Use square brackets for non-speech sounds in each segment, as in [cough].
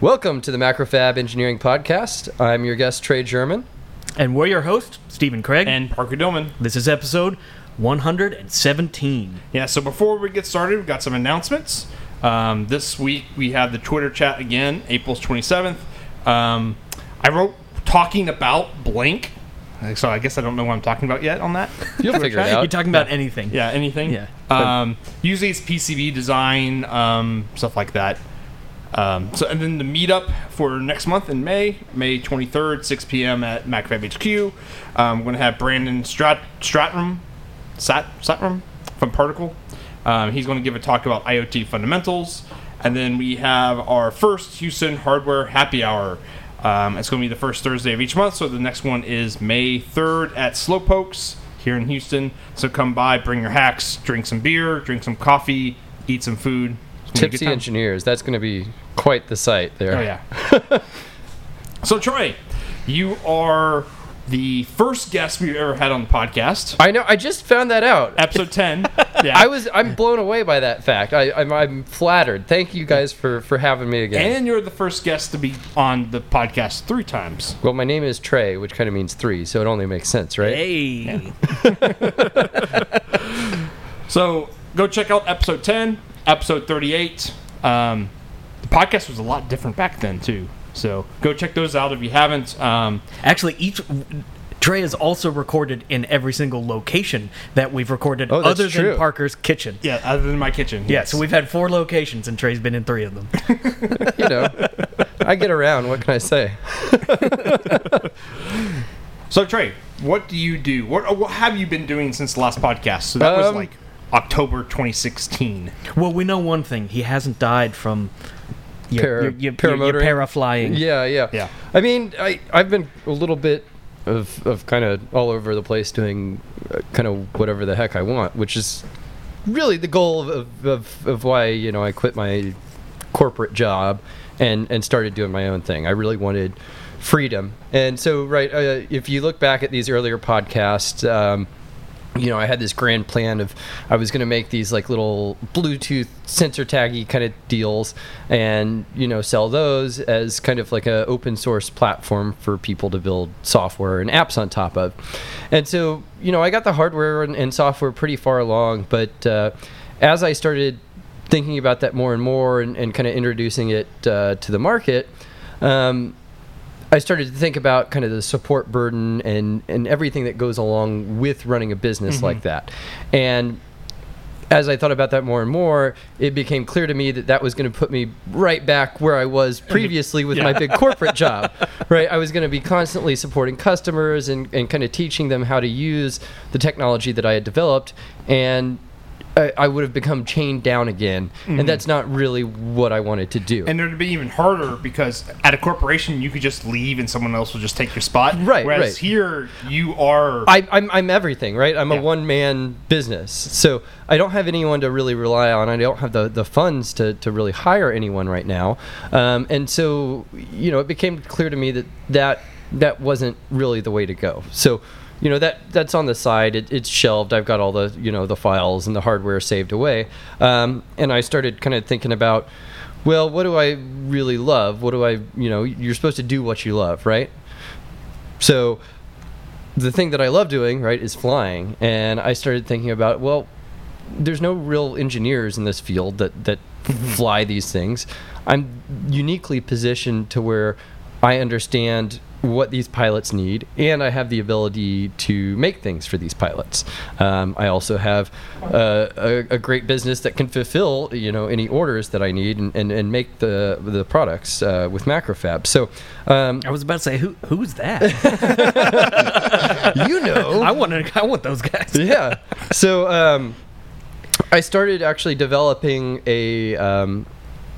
Welcome to the Macrofab Engineering Podcast. I'm your guest, Trey German. And we're your host, Stephen Craig. and Parker Dillman. this is episode 117. Yeah, so before we get started, we've got some announcements. Um, this week we have the Twitter chat again, April 27th. Um, I wrote talking about blank, so I guess I don't know what I'm talking about yet on that. [laughs] You'll figure it You're talking about anything. Yeah, anything? Yeah. Um, usually it's PCB design, um, stuff like that. Um, so and then the meetup for next month in May, May 23rd, 6 p.m. at MacroFab HQ. Um, we're going to have Brandon Strat Stratram, Sat Satrom from Particle. Um, he's going to give a talk about IoT fundamentals, and then we have our first Houston Hardware Happy Hour. Um, it's going to be the first Thursday of each month, so the next one is May 3rd at Slowpokes here in Houston. So come by, bring your hacks, drink some beer, drink some coffee, eat some food. It's gonna be a good Tipsy. Engineers. That's going to be quite the sight there. Oh yeah. [laughs] so Trey, you are the first guest we've ever had on the podcast. I know. I just found that out. Episode ten. [laughs] Yeah. I was. I'm blown away by that fact. I, I'm, I'm flattered. Thank you guys for for having me again. and you're the first guest to be on the podcast three times. well, my name is Trey, which kind of means three, so it only makes sense, right? Hey. [laughs] So go check out episode ten, episode thirty-eight. Um, the podcast was a lot different back then too. So go check those out if you haven't. Um, Actually, each. Trey is also recorded in every single location that we've recorded Oh, other true. than Parker's kitchen. yeah, other than my kitchen. Yeah, so we've had four locations and Trey's been in three of them. [laughs] You know, I get around. What can I say? [laughs] So Trey, what do you do? What, what have you been doing since the last podcast? So that was Um, like October 2016. well, we know one thing. He hasn't died from your, Para- your, your, your, your para flying. Yeah, yeah, Yeah. I mean, I I've been a little bit of of kind of all over the place doing uh, kind of whatever the heck I want, which is really the goal of, of of why you know I quit my corporate job and and started doing my own thing. I really wanted freedom, and so right, uh, if you look back at these earlier podcasts. Um, you know, I had this grand plan of I was going to make these like little Bluetooth sensor taggy kind of deals, and you know, sell those as kind of like a open source platform for people to build software and apps on top of. And so, you know, I got the hardware and, and software pretty far along, but uh, as I started thinking about that more and more and, and kind of introducing it uh, to the market. Um, I started to think about kind of the support burden and, and everything that goes along with running a business mm-hmm. like that. And as I thought about that more and more, it became clear to me that that was going to put me right back where I was [laughs] previously with my big corporate [laughs] job. Right? I was going to be constantly supporting customers and, and kind of teaching them how to use the technology that I had developed. And I, I would have become chained down again. And that's not really what I wanted to do. And it'd be even harder because at a corporation you could just leave and someone else will just take your spot. Right, Whereas right. here you are. I, I'm, I'm everything, right? I'm Yeah. a one man business. So I don't have anyone to really rely on. I don't have the, the funds to, to really hire anyone right now. Um, and so, you know, it became clear to me that that, that wasn't really the way to go. So, you know, that that's on the side. It, it's shelved. I've got all the, you know, the files and the hardware saved away. Um, and I started kind of thinking about, well, what do I really love? What do I, you know, you're supposed to do what you love, right? So the thing that I love doing, right, is flying. And I started thinking about, well, there's no real engineers in this field that that fly these things. I'm uniquely positioned to where I understand what these pilots need, and I have the ability to make things for these pilots. Um, I also have uh, a, a great business that can fulfill, you know, any orders that I need and, and, and make the the products uh, with Macrofab. So, um, I was about to say, who who's that? [laughs] you know, [laughs] I want to. I want those guys. [laughs] yeah. So um, I started actually developing a um,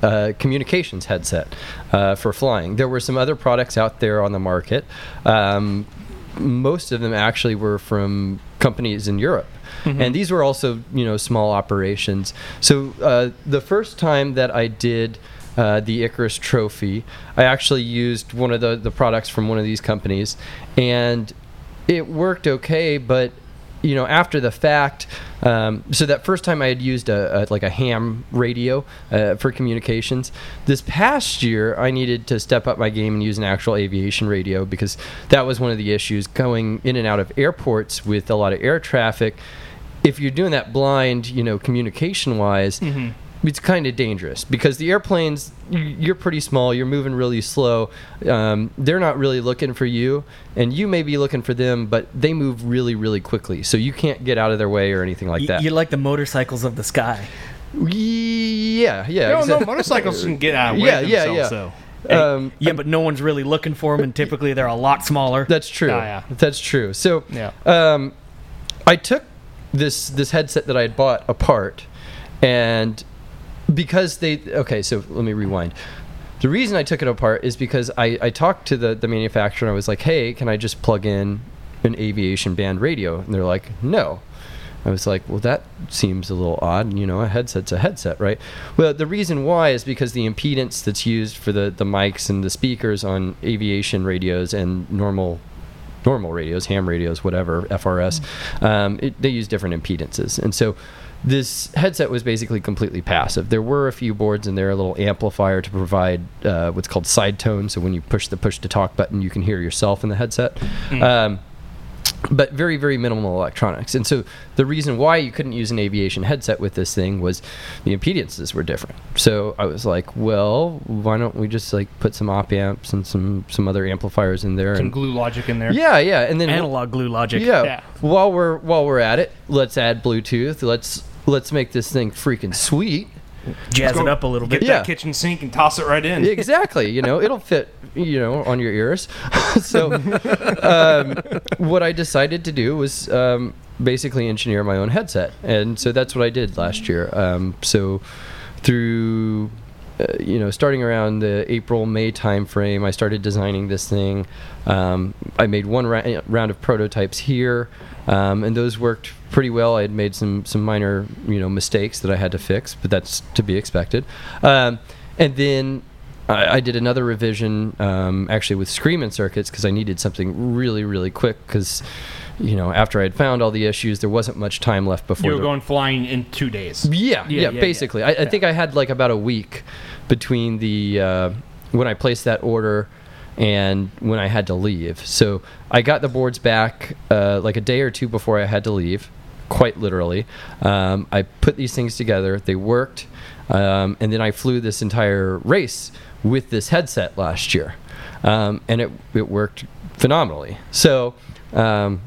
uh, communications headset uh, for flying. There were some other products out there on the market. Um, most of them actually were from companies in Europe. And these were also, you know, small operations. So uh, the first time that I did uh, the Icarus Trophy, I actually used one of the, the products from one of these companies, and it worked okay, but you know, after the fact, um, so that first time I had used a, a like a ham radio uh, for communications. This past year, I needed to step up my game and use an actual aviation radio because that was one of the issues going in and out of airports with a lot of air traffic. If you're doing that blind, you know, communication wise, it's kind of dangerous because the airplanes you're pretty small you're moving really slow um, they're not really looking for you and you may be looking for them but they move really really quickly so you can't get out of their way or anything like Y- that You're like the motorcycles of the sky. yeah yeah No, no, motorcycles can get out of the [laughs] way Yeah, of yeah, yeah. So. um, Yeah, but no one's really looking for them, and typically they're a lot smaller. That's true. Oh, yeah. That's true. So, Yeah. um, I took this this headset that I had bought apart, and because they okay, so let me rewind. The reason I took it apart is because I, I talked to the, the manufacturer and I was like, hey, can I just plug in an aviation band radio? And they're like, no. I was like, well, that seems a little odd. You know, a headset's a headset, right? Well, the reason why is because the impedance that's used for the, the mics and the speakers on aviation radios and normal normal radios, ham radios, whatever, FRS, um, it, they use different impedances. And so this headset was basically completely passive. There were a few boards in there, a little amplifier to provide uh, what's called side tone. So when you push the push to talk button, you can hear yourself in the headset. Um, but very very minimal electronics and so the reason why you couldn't use an aviation headset with this thing was the impedances were different so i was like well why don't we just like put some op amps and some some other amplifiers in there Some and glue logic in there. yeah yeah and then Analog glue logic. yeah, Yeah. while we're while we're at it let's add bluetooth let's let's make this thing freaking sweet Jazz Go it up a little Get bit. Yeah. that kitchen sink and toss it right in. exactly you know it'll fit you know on your ears [laughs] so um, what i decided to do was um, basically engineer my own headset and so that's what i did last year um, so through uh, you know starting around the april may timeframe, i started designing this thing um, i made one ra- round of prototypes here um, and those worked pretty well i had made some some minor you know mistakes that i had to fix but that's to be expected um, and then I, I did another revision um, actually with Screaming Circuits because I needed something really, really quick because, you know, after I had found all the issues, there wasn't much time left before You were the- going flying in two days. yeah, Yeah, yeah, yeah, basically. I, I think I had like about a week between the uh, when I placed that order and when I had to leave. So I got the boards back uh, like a day or two before I had to leave, quite literally. Um, I put these things together. They worked, um, and then I flew this entire race with this headset last year, um, and it it worked phenomenally. So. Um,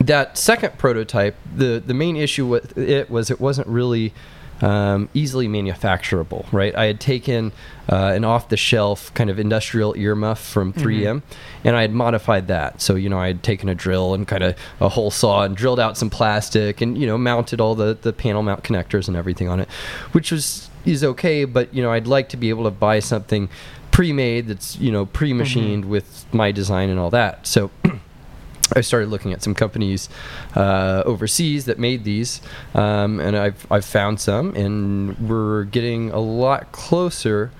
that second prototype, the the main issue with it was it wasn't really um, easily manufacturable, right? I had taken uh, an off the shelf kind of industrial earmuff from 3M, and I had modified that. So you know, I had taken a drill and kind of a hole saw and drilled out some plastic, and you know, mounted all the the panel mount connectors and everything on it, which was is okay. But you know, I'd like to be able to buy something pre-made that's you know pre-machined with my design and all that. So. [clears throat] I started looking at some companies uh, overseas that made these, um, and I've I've found some, and we're getting a lot closer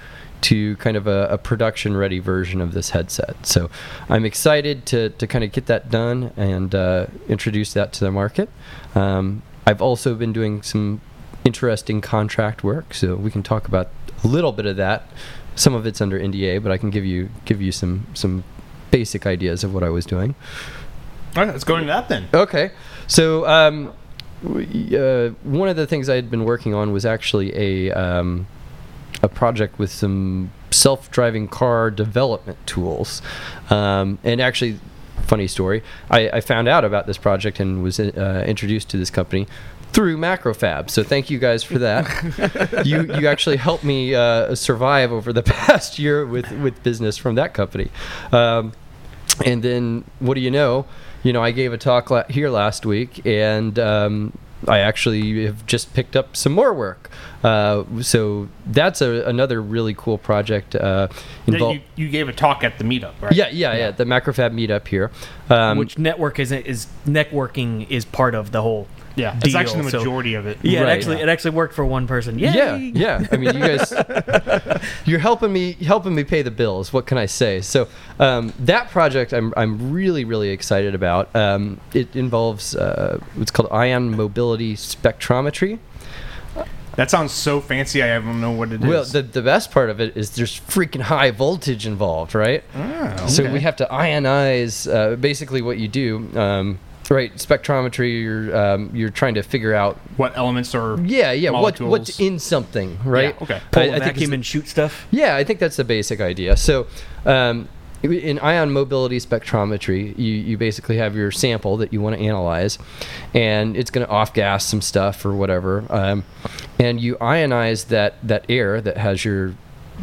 to kind of a, a production ready version of this headset. So I'm excited to to kind of get that done and uh, introduce that to the market. Um, I've also been doing some interesting contract work, so we can talk about a little bit of that. Some of it's under NDA, but I can give you give you some some basic ideas of what I was doing. All right, let's go into that then. Okay. So, um, uh, one of the things I had been working on was actually a um, a project with some self-driving car development tools, um, and actually, funny story. I, I found out about this project and was uh, introduced to this company through Macrofab. So thank you guys for that. [laughs] you you actually helped me uh, survive over the [laughs] past year with with business from that company. Um, and then what do you know? You know, I gave a talk la- here last week, and um, I actually have just picked up some more work. Uh, so that's a, another really cool project. Uh, Yeah, you, you gave a talk at the meetup, right? yeah, yeah, yeah, The Macrofab meetup here. Um, Which network is is networking is part of the whole Yeah, it's deal, actually the so- majority of it. Yeah, Right. it actually it actually worked for one person. Yay! Yeah, yeah. I mean, you guys, [laughs] you're helping me helping me pay the bills. What can I say? So um, that project, I'm I'm really really excited about. Um, it involves uh, what's called ion mobility spectrometry. That sounds so fancy. I don't know what it is. Well, the the best part of it is there's freaking high voltage involved, right? Oh, So we have to ionize. Uh, basically, what you do. Um, Right, spectrometry. You're um, you're trying to figure out, what elements are? yeah, yeah, what Molecules. what's in something, right? Yeah, okay. Pull I- a I think vacuum it's- and shoot stuff. Yeah, I think that's the basic idea. So, um, in ion mobility spectrometry, you, you basically have your sample that you want to analyze, and it's going to off gas some stuff or whatever, um, and you ionize that that air that has your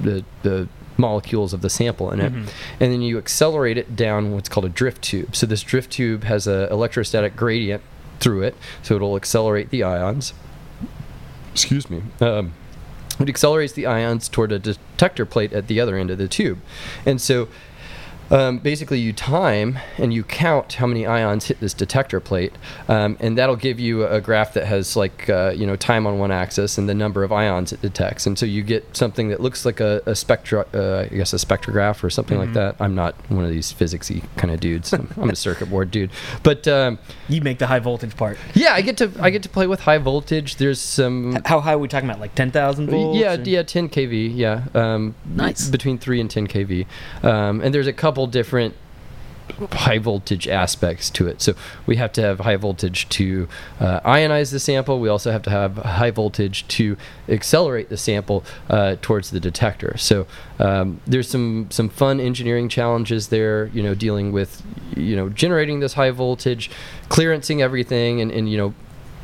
the the molecules of the sample in it, and then you accelerate it down what's called a drift tube. So this drift tube has an electrostatic gradient through it, so it'll accelerate the ions. Excuse me. Um, it accelerates the ions toward a detector plate at the other end of the tube. And so um, basically, you time and you count how many ions hit this detector plate, um, and that'll give you a graph that has like uh, you know time on one axis and the number of ions it detects. And so you get something that looks like a, a spectra, uh, I guess a spectrograph or something like that. I'm not one of these physicsy kind of dudes. I'm, I'm a circuit board dude, but um, You make the high voltage part. yeah, I get to I get to play with high voltage. There's some How high are we talking about? Like ten thousand volts? yeah, or- yeah, 10 kV. Yeah, um, Nice. Between three and 10 kV, um, and there's a couple different high voltage aspects to it. So we have to have high voltage to uh, ionize the sample. We also have to have high voltage to accelerate the sample uh, towards the detector. So um, there's some some fun engineering challenges there. You know, dealing with you know generating this high voltage, clearancing everything, and, and you know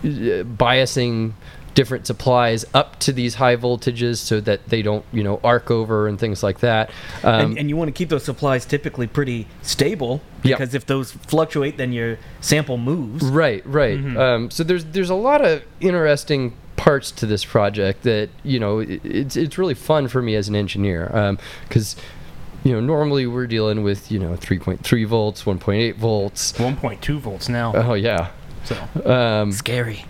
biasing different supplies up to these high voltages so that they don't you know arc over and things like that. Um, and, and you want to keep those supplies typically pretty stable Yep. because if those fluctuate, then your sample moves. Right, right. Um, so there's there's a lot of interesting parts to this project that you know it, it's it's really fun for me as an engineer because. you know, normally we're dealing with you know 3.3 volts, 1.8 volts. 1.2 volts now. Oh yeah. so Um, Scary.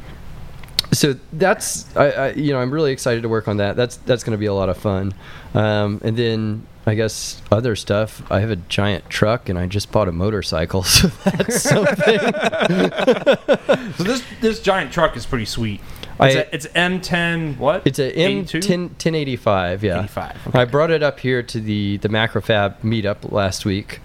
So that's I, I you know I'm really excited to work on that. That's that's going to be a lot of fun. Um, and then I guess other stuff. I have a giant truck and I just bought a motorcycle, [laughs] so that's [laughs] something. so this this giant truck is pretty sweet. I- It's, a, it's M10 what? It's a M 82? 10, 1085, yeah. 85, I brought it up here to the the Macrofab meetup last week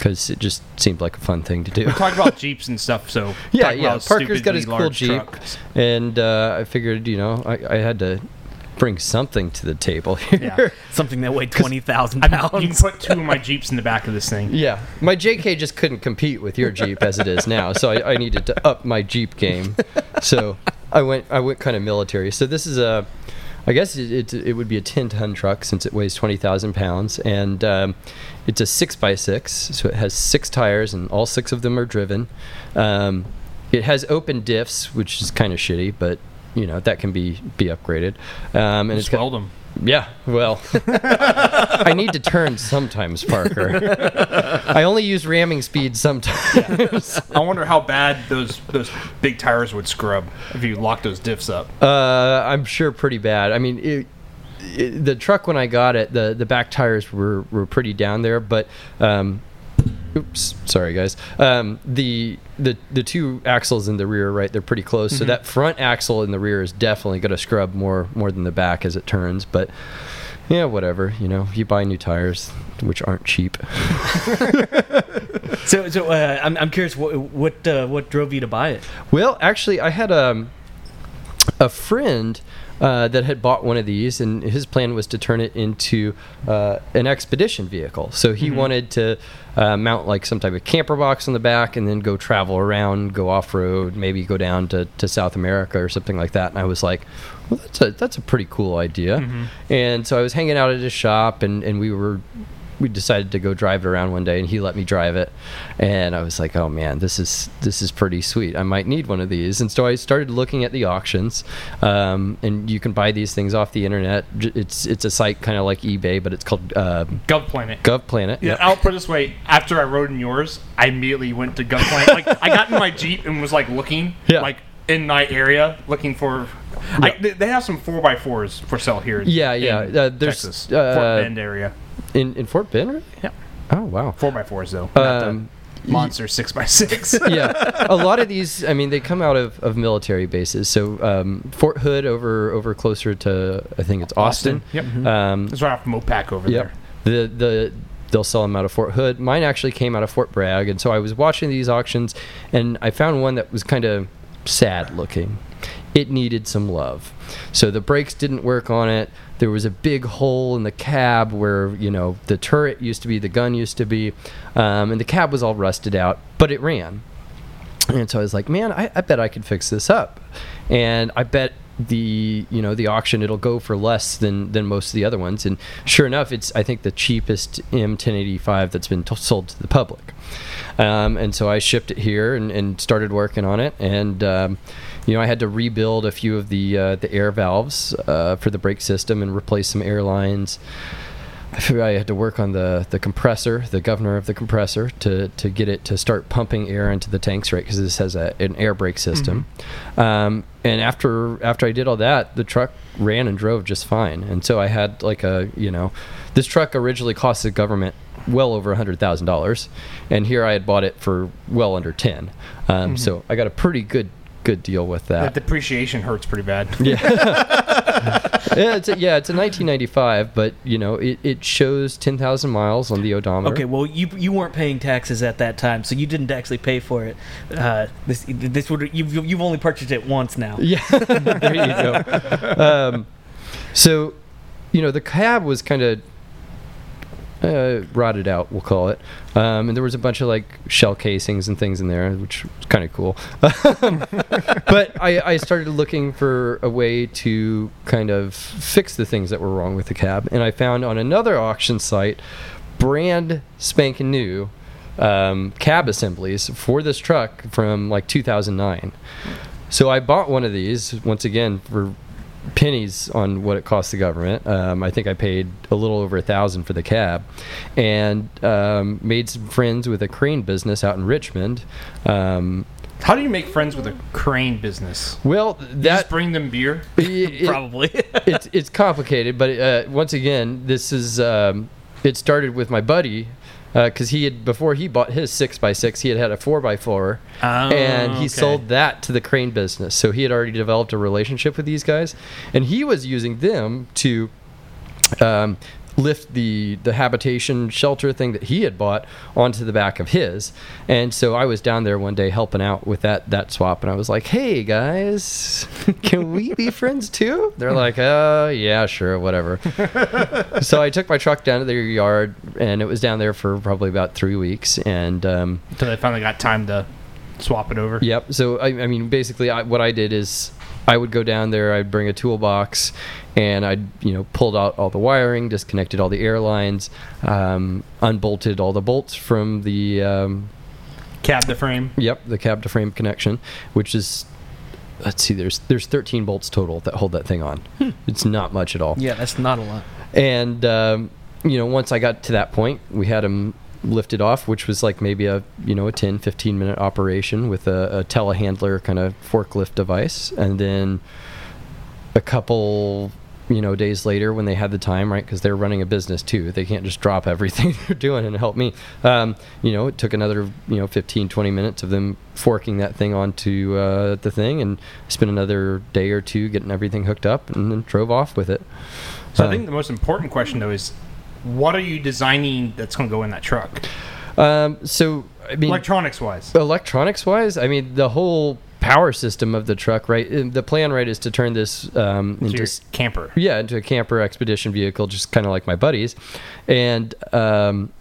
because it just seemed like a fun thing to do. We talked about [laughs] Jeeps and stuff, so yeah, yeah. Parker's got his cool Jeep, trucks. and uh, I figured, you know, I, I had to bring something to the table here. Yeah. [laughs] Something that weighed [laughs] twenty thousand I mean, you can put two of my Jeeps in the back of this thing. Yeah, my JK just couldn't compete with your Jeep as it is now, so I, I needed to up my Jeep game. So I went, I went kind of military. So this is a, I guess it, it, it would be a 10 ton truck since it weighs 20,000 pounds, and um, it's a six by six, so it has six tires, and all six of them are driven. Um, it has open diffs, which is kind of shitty, but you know that can be be upgraded. Um, and it's Just got, them. yeah, well, [laughs] I need to turn sometimes, Parker. [laughs] I only use ramming speed sometimes. [laughs] I wonder how bad those those big tires would scrub if you lock those diffs up. Uh, I'm sure pretty bad. I mean, it, it, the truck when I got it, the the back tires were were pretty down there, but um, oops, sorry guys. Um, the the the two axles in the rear, right? They're pretty close. So that front axle in the rear is definitely going to scrub more more than the back as it turns, but. Yeah, whatever. You know, you buy new tires, which aren't cheap. [laughs] So, so uh, I'm, I'm curious, what what uh, what drove you to buy it? Well, actually, I had um, a friend uh, that had bought one of these, and his plan was to turn it into uh, an expedition vehicle. So he wanted to uh, mount like some type of camper box on the back, and then go travel around, go off road, maybe go down to, to South America or something like that. And I was like, well, that's a that's a pretty cool idea. And so I was hanging out at his shop, and and we were we decided to go drive it around one day, and he let me drive it, and I was like, oh man, this is this is pretty sweet. I might need one of these, and so I started looking at the auctions, um, and you can buy these things off the internet. It's it's a site kind of like eBay, but it's called uh, Gov Planet. Gov Planet. Yeah, I'll put it this way. After I rode in yours, I immediately went to Gov Planet. like I got in my Jeep and was like looking, Yeah. like in my area, looking for. I, they- they have some four x fours for sale here. Yeah, in yeah, uh, there's, Texas, uh, Fort Bend area. In in Fort Bend. Really? Yeah, Oh wow. four x fours though. not Um, the monster six x six. [laughs] yeah, a lot of [laughs] these. I mean, they come out of, of military bases. So um, Fort Hood over over closer to I think it's Austin. Yep. Um, It's right off Mopac over yep. there. The the they'll sell them out of Fort Hood. Mine actually came out of Fort Bragg, and so I was watching these auctions, and I found one that was kind of sad looking. It needed some love. So the brakes didn't work on it. There was a big hole in the cab where you know the turret used to be, the gun used to be, um, and the cab was all rusted out, but it ran. And so I was like, man, I, I bet I could fix this up. And I bet the you know the auction it'll go for less than than most of the other ones. And sure enough, it's I think the cheapest M1085 that's been t- sold to the public. Um, and so I shipped it here and, and started working on it. And um, you know I had to rebuild a few of the uh, the air valves uh, for the brake system and replace some air lines. I figured I had to work on the, the compressor, the governor of the compressor, to, to get it to start pumping air into the tanks, right? Because this has a, an air brake system. Um, and after after I did all that, the truck ran and drove just fine. And so I had like a you know, this truck originally cost the government well over a hundred thousand dollars, and here I had bought it for well under ten. Um, So I got a pretty good good deal with The that. depreciation hurts pretty bad. [laughs] Yeah. yeah, it's a, yeah, it's a 1995, but you know, it, it shows 10,000 miles on the odometer. Okay, well, you you weren't paying taxes at that time, so you didn't actually pay for it. Uh, this this would you've you've only purchased it once now. Yeah, [laughs] there you go. Um, so, you know, the cab was kind of uh, rotted out, we'll call it. Um, and there was a bunch of like shell casings and things in there, which was kind of cool. [laughs] but I, I started looking for a way to kind of fix the things that were wrong with the cab. And I found on another auction site, brand spanking new um, cab assemblies for this truck from like 2009. So I bought one of these once again for pennies on what it cost the government. Um, I think I paid a little over a thousand for the cab, and um, made some friends with a crane business out in Richmond. Um, How do you make friends with a crane business? well, that just bring them beer. [laughs] it- [laughs] Probably. it's it's complicated, but uh, once again, this is um, it started with my buddy because he had before he bought his six x six, he had had a four x four, and he okay. sold that to the crane business. So he had already developed a relationship with these guys, and he was using them to. Um, lift the the habitation shelter thing that he had bought onto the back of his and so i was down there one day helping out with that that swap and i was like hey guys [laughs] can we be friends too they're like uh yeah sure whatever [laughs] so i took my truck down to their yard and it was down there for probably about three weeks and um, Until they finally got time to swap it over. Yep. So I, I mean, basically, I, what I did is I would go down there. I'd bring a toolbox, and I'd you know pulled out all the wiring, disconnected all the air lines, um, unbolted all the bolts from the um, Cab to frame. yep the cab to frame connection, which is let's see, there's there's 13 bolts total that hold that thing on. It's not much at all. yeah, that's not a lot. And um, you know, once I got to that point, we had them lifted off, which was like maybe a you know a 10, 15 minute operation with a, a telehandler kind of forklift device, and then a couple you know days later when they had the time right because they're running a business too they can't just drop everything [laughs] they're doing and help me. Um, you know it took another you know 15 20 minutes of them forking that thing onto uh, the thing and spent another day or two getting everything hooked up and then drove off with it. So I think the most important question though is, what are you designing that's going to go in that truck, Um, so I mean, electronics wise? electronics wise, I mean the whole power system of the truck, right? uh, The plan, right, is to turn this um, To into s- camper. yeah into a camper expedition vehicle, just kind of like my buddies, and um,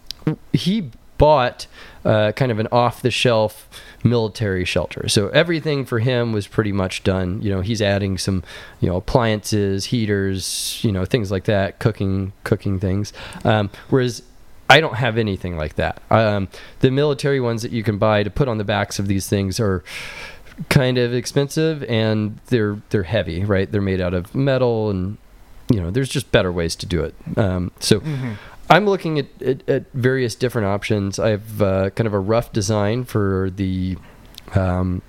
he bought uh, kind of an off the shelf military shelter. So everything for him was pretty much done. You know, he's adding some, you know, appliances, heaters, you know, things like that, cooking cooking things. Um, whereas I don't have anything like that. Um, the military ones that you can buy to put on the backs of these things are kind of expensive and they're they're heavy, right? They're made out of metal and you know, there's just better ways to do it. Um, so I'm looking at, at, at various different options. I have uh, kind of a rough design for the um,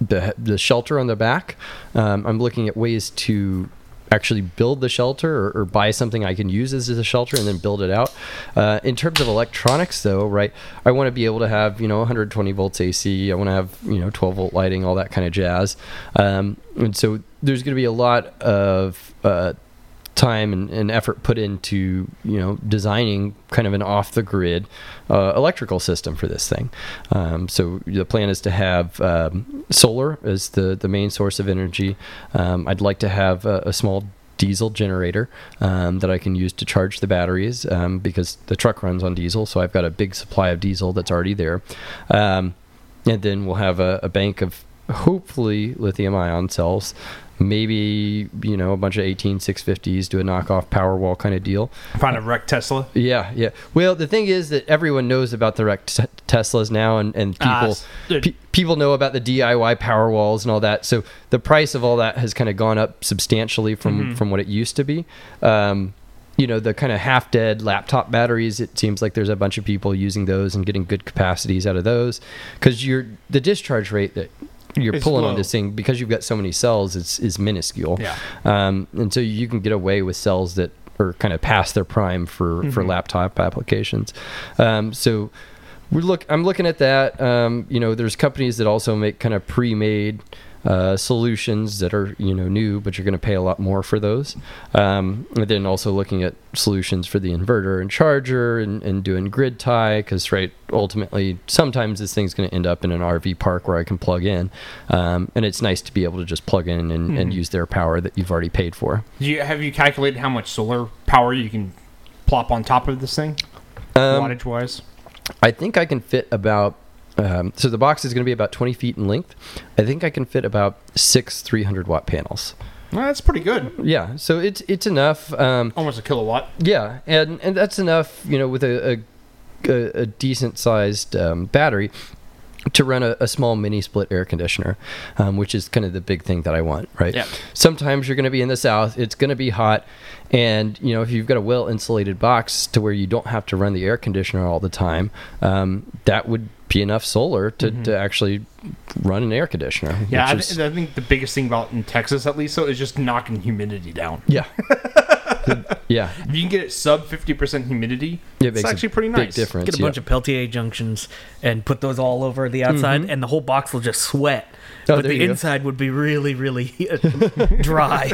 the the shelter on the back. Um, I'm looking at ways to actually build the shelter or, or buy something I can use as a shelter and then build it out. Uh, in terms of electronics, though, right, I want to be able to have you know 120 volts AC. I want to have you know 12 volt lighting, all that kind of jazz. Um, and so there's going to be a lot of uh, time and, and effort put into you know designing kind of an off the grid uh, electrical system for this thing. Um, so the plan is to have um, solar as the the main source of energy. Um, I'd like to have a, a small diesel generator um, that I can use to charge the batteries um, because the truck runs on diesel. So I've got a big supply of diesel that's already there. Um, and then we'll have a, a bank of hopefully lithium ion cells maybe you know a bunch of 18 650s do a knockoff powerwall kind of deal. Find a wrecked Tesla. yeah yeah. Well the thing is that everyone knows about the wrecked te- teslas now and, and people Ah, s- pe- people know about the diy power walls and all that. So the price of all that has kind of gone up substantially from Mhm. from what it used to be. Um, you know the kind of half dead laptop batteries it seems like there's a bunch of people using those and getting good capacities out of those. Because you're the discharge rate that you're It's pulling on this thing because you've got so many cells it's is minuscule Yeah. um, and so you can get away with cells that are kind of past their prime for for Mhm. laptop applications um, so we look i'm looking at that um, you know there's companies that also make kind of pre-made uh, solutions that are you know new, but you're going to pay a lot more for those. Um, and then also looking at solutions for the inverter and charger and, and doing grid tie because right ultimately sometimes this thing's going to end up in an RV park where I can plug in, um, and it's nice to be able to just plug in and, and Mhm. use their power that you've already paid for. Do you, have you calculated how much solar power you can plop on top of this thing, Um, wattage wise? I think I can fit about. Um, so the box is going to be about 20 feet in length. I think I can fit about six 300 watt panels. Well, that's pretty good. Yeah, so it's it's enough. Um, Almost a kilowatt. yeah, and and that's enough. You know, with a a, a, decent sized um, battery to run a, a small mini split air conditioner, um, which is kind of the big thing that I want. Right. Yeah. Sometimes you're going to be in the south. It's going to be hot, and you know if you've got a well insulated box to where you don't have to run the air conditioner all the time, um, that would be enough solar to, Mhm. to actually run an air conditioner. Yeah, I, which is- I think the biggest thing about in Texas, at least, so is just knocking humidity down. yeah. [laughs] yeah. If you can get it sub fifty percent humidity, It it's actually pretty nice. big nice. difference. Get a yeah. bunch of Peltier junctions and put those all over the outside, Mhm. and the whole box will just sweat. Oh, but the you go. inside would be really, really [laughs] [laughs] dry.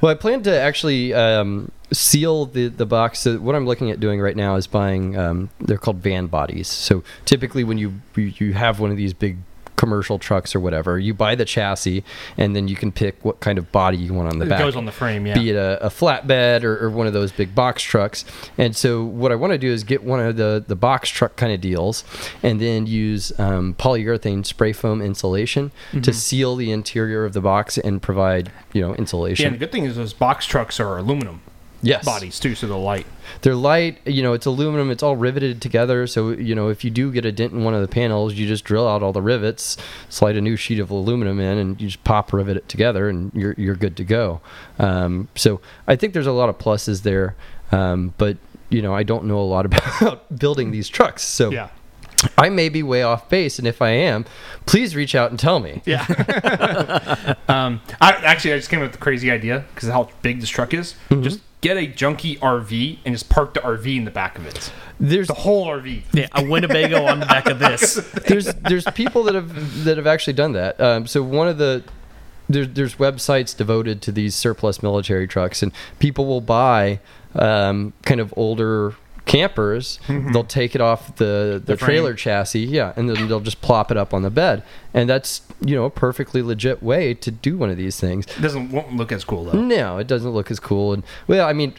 Well, I plan to actually um, seal the, the box. So what I'm looking at doing right now is buying. Um, they're called van bodies. So typically, when you you have one of these big commercial trucks or whatever, you buy the chassis, and then you can pick what kind of body you want on the it back. goes on the frame. Yeah. Be it a, a flatbed or, or one of those big box trucks. And so, what I want to do is get one of the, the box truck kind of deals and then use um, polyurethane spray foam insulation to Mhm. seal the interior of the box and provide, you know, insulation. yeah, and the good thing is those box trucks are aluminum yes. bodies too, so they're light. They're light, you know, it's aluminum, it's all riveted together. So, you know, if you do get a dent in one of the panels, you just drill out all the rivets, slide a new sheet of aluminum in, and you just pop rivet it together, and you're, you're good to go. Um, so, I think there's a lot of pluses there. Um, but, you know, I don't know a lot [laughs] about building these trucks. So, Yeah. I may be way off base. And if I am, please reach out and tell me. Yeah. [laughs] [laughs] um, I actually I just came up with a crazy idea because of how big this truck is. Mhm. Just get a junky RV and just park the RV in the back of it. There's The whole RV. yeah, [laughs] a Winnebago on the back of this. [laughs] there's there's people that have that have actually done that. Um, so one of the there's there's websites devoted to these surplus military trucks, and people will buy um, kind of older campers. Mhm. They'll take it off the the, The trailer chassis, yeah, and then they'll just plop it up on the bed, and that's you know a perfectly legit way to do one of these things. It doesn't won't look as cool though. No, it doesn't look as cool, and well, I mean.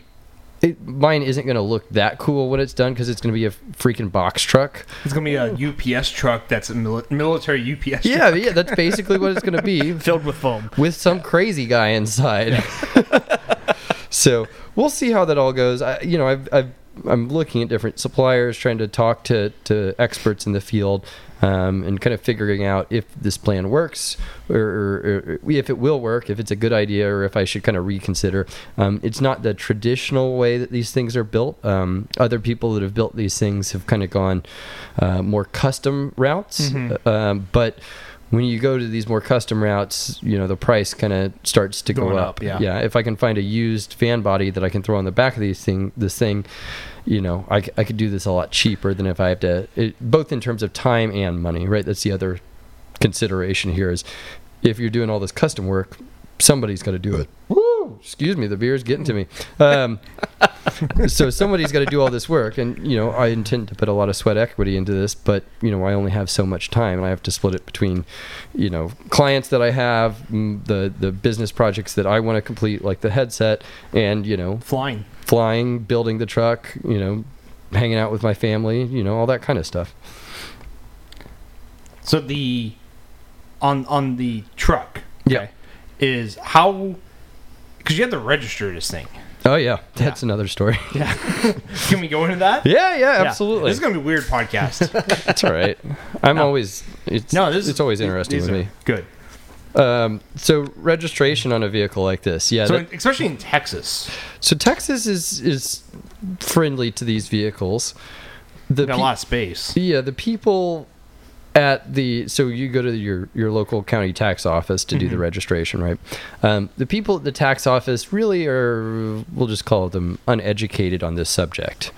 It, mine isn't going to look that cool when it's done because it's going to be a freaking box truck. It's gonna be a UPS truck that's a mili- military UPS. Yeah, truck. yeah, that's basically what it's going to be. [laughs] Filled with foam. with some crazy guy inside. [laughs] so we'll see how that all goes. I, you know, I've, I've I'm looking at different suppliers, trying to talk to to experts in the field, um, and kind of figuring out if this plan works or, or, or if it will work, if it's a good idea, or if I should kind of reconsider. Um, it's not the traditional way that these things are built. Um, other people that have built these things have kind of gone uh, more custom routes, Mhm. um, but when you go to these more custom routes, you know the price kind of starts to go up. up, yeah. yeah. If I can find a used van body that I can throw on the back of these thing, this thing, you know, I, I could do this a lot cheaper than if I have to. It, both in terms of time and money, right? That's the other consideration here is if you're doing all this custom work, somebody's got to do it. Woo! Excuse me, the beer's getting to me. Um, [laughs] so somebody's got to do all this work, and you know I intend to put a lot of sweat equity into this, but you know I only have so much time, and I have to split it between, you know, clients that I have, mm, the the business projects that I want to complete, like the headset, and you know Flying. flying, building the truck, you know, hanging out with my family, you know, all that kind of stuff. So the on on the truck. Yeah. Is how because you have to register this thing. Oh yeah, that's another story. [laughs] Yeah. Can we go into that? yeah, yeah, Yeah. absolutely. This is gonna be a weird podcast. [laughs] That's all right. I'm No. always it's no, this it's always interesting with me. Good. Um, so registration on a vehicle like this, yeah. So that- especially in Texas, so Texas is is friendly to these vehicles. The got a lot of space. Yeah, the people at the so you go to your your local county tax office to do the registration, right? Um, the people at the tax office really are we'll just call them uneducated on this subject.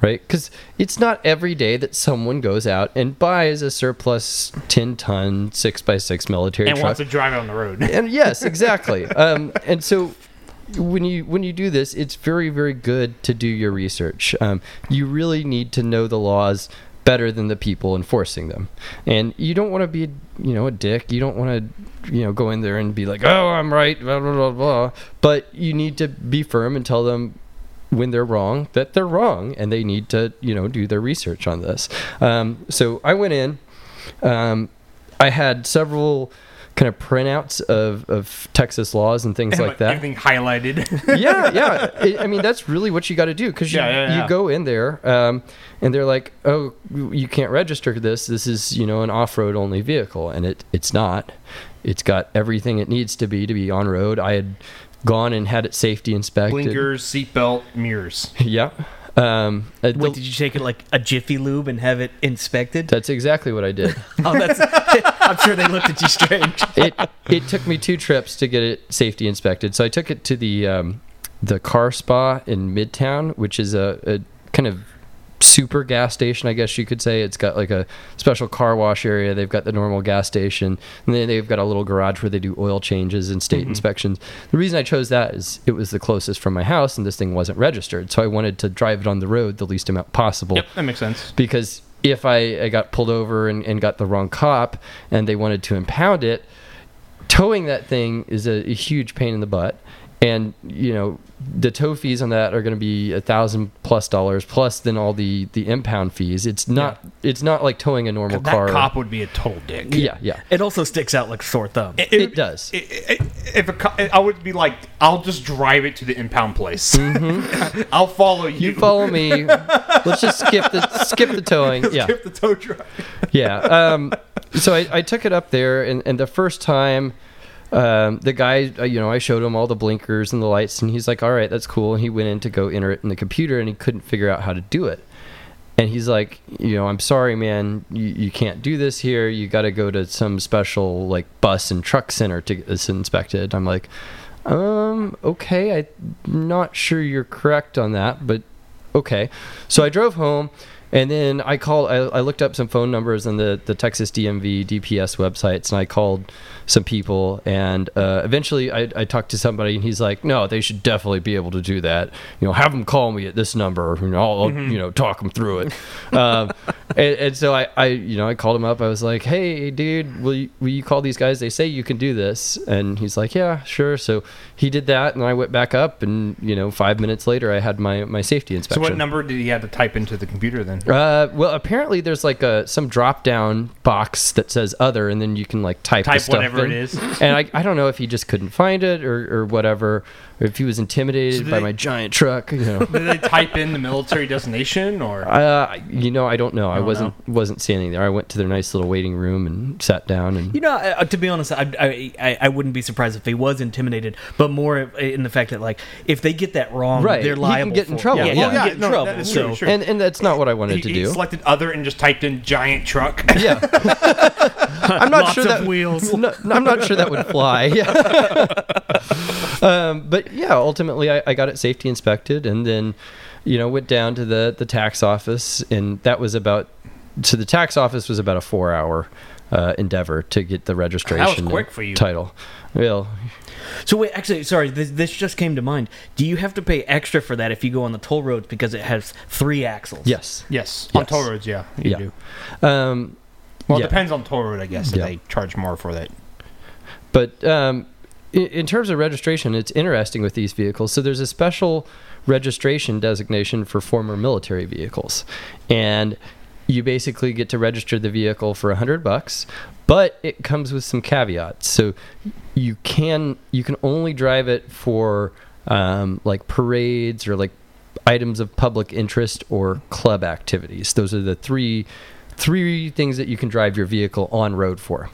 Right, because it's not every day that someone goes out and buys a surplus ten ton six x six military And truck wants to drive it on the road. [laughs] and yes, exactly. um, and so when you when you do this, it's very very good to do your research. Um, you really need to know the laws better than the people enforcing them, and you don't want to be you know a dick. You don't want to you know go in there and be like, oh, I'm right, blah blah blah blah. But you need to be firm and tell them when they're wrong that they're wrong and they need to you know do their research on this um, so i went in um, i had several kind of printouts of, of texas laws and things And, like that Everything highlighted. [laughs] yeah [laughs] yeah I- i mean that's really what you got to do because you, Yeah, yeah, yeah. you go in there um, and they're like oh you can't register this this is you know an off-road only vehicle and it it's not it's got everything it needs to be to be on road i had gone and had it safety inspected Blinkers, seatbelt, mirrors. [laughs] yeah. Um, uh, the- did you take it like a Jiffy Lube and have it inspected? that's exactly what I did. [laughs] oh, that's. [laughs] I'm sure they looked at you strange. [laughs] it it took me two trips to get it safety inspected. So I took it to the um, the car spa in Midtown, which is a, a kind of super gas station, I guess you could say. It's got like a special car wash area. They've got the normal gas station, and then they've got a little garage where they do oil changes and state mm-hmm. inspections. The reason I chose that is it was the closest from my house, and this thing wasn't registered, so I wanted to drive it on the road the least amount possible. Yep, that makes sense. because if I, I got pulled over and, and got the wrong cop and they wanted to impound it, towing that thing is a, a huge pain in the butt. And you know the tow fees on that are going to be a thousand plus dollars plus then all the the impound fees. It's not it's not like towing a normal That car. cop would be a total dick. yeah, yeah, It also sticks out like a sore thumb. it, does. I- I- If a co- I would be like, I'll just drive it to the impound place. [laughs] I'll follow you. Mm-hmm. you follow me. [laughs] Let's just skip the skip the towing. Yeah. Skip the tow truck. yeah. Um, so I, I took it up there, and, and the first time, um, the guy, uh, you know, I showed him all the blinkers and the lights, and he's like, "All right, that's cool." And he went in to go enter it in the computer, and he couldn't figure out how to do it. And he's like, "You know, I'm sorry, man. You, you can't do this here. You got to go to some special like bus and truck center to get this inspected." I'm like, "Um, okay. I'm not sure you're correct on that, but okay. So I drove home, and then I called. I, I looked up some phone numbers on the the Texas DMV DPS websites, and I called some people, and uh, eventually I, I talked to somebody, and he's like, "No, they should definitely be able to do that. You know, have them call me at this number, and I'll, I'll, you know talk them through it." [laughs] um, and, and so I, I, you know, I called him up. I was like, "Hey, dude, will you, will you call these guys? They say you can do this." And he's like, "Yeah, sure." So he did that, and I went back up, and you know, five minutes later, I had my my safety inspection. So what number did he have to type into the computer then? Uh, well, apparently there's like a some drop down box that says other, and then you can like type Type stuff whatever in. it is. and I, I don't know if he just couldn't find it or, or whatever, if he was intimidated So by they- my giant truck. You know, Did they type in the military designation or? [laughs] uh, you know, I don't know. I don't wasn't wasn't standing there. I went to their nice little waiting room and sat down and You know, uh, to be honest, I, I I I wouldn't be surprised if he was intimidated, but more in the fact that like if they get that wrong, Right. they're He can liable. get in trouble. Yeah, Yeah. he Oh, yeah, get in no, trouble. that is so true, sure. and and that's not what I wanted he, to he do. selected other and just typed in giant truck. [laughs] yeah, [laughs] I'm not Lots sure of that wheels. No, I'm not sure that would fly. Yeah. Um, but yeah, ultimately I, I got it safety inspected, and then you know went down to the the tax office, and that was about so the tax office was about a four hour uh, endeavor to get the registration quick for you. title. Well, So wait, actually, sorry, this, this just came to mind. Do you have to pay extra for that if you go on the toll roads because it has three axles? yes. yes, on Yes. toll roads, yeah, you Yeah. do. Um, Well, yeah. it depends on toll road, I guess. if Yeah. They charge more for that. But um, in, terms of registration, it's interesting with these vehicles. So there's a special registration designation for former military vehicles, and you basically get to register the vehicle for a hundred bucks. But it comes with some caveats. So you can you can only drive it for um, like parades or like items of public interest or club activities. Those are the three three things that you can drive your vehicle on road for.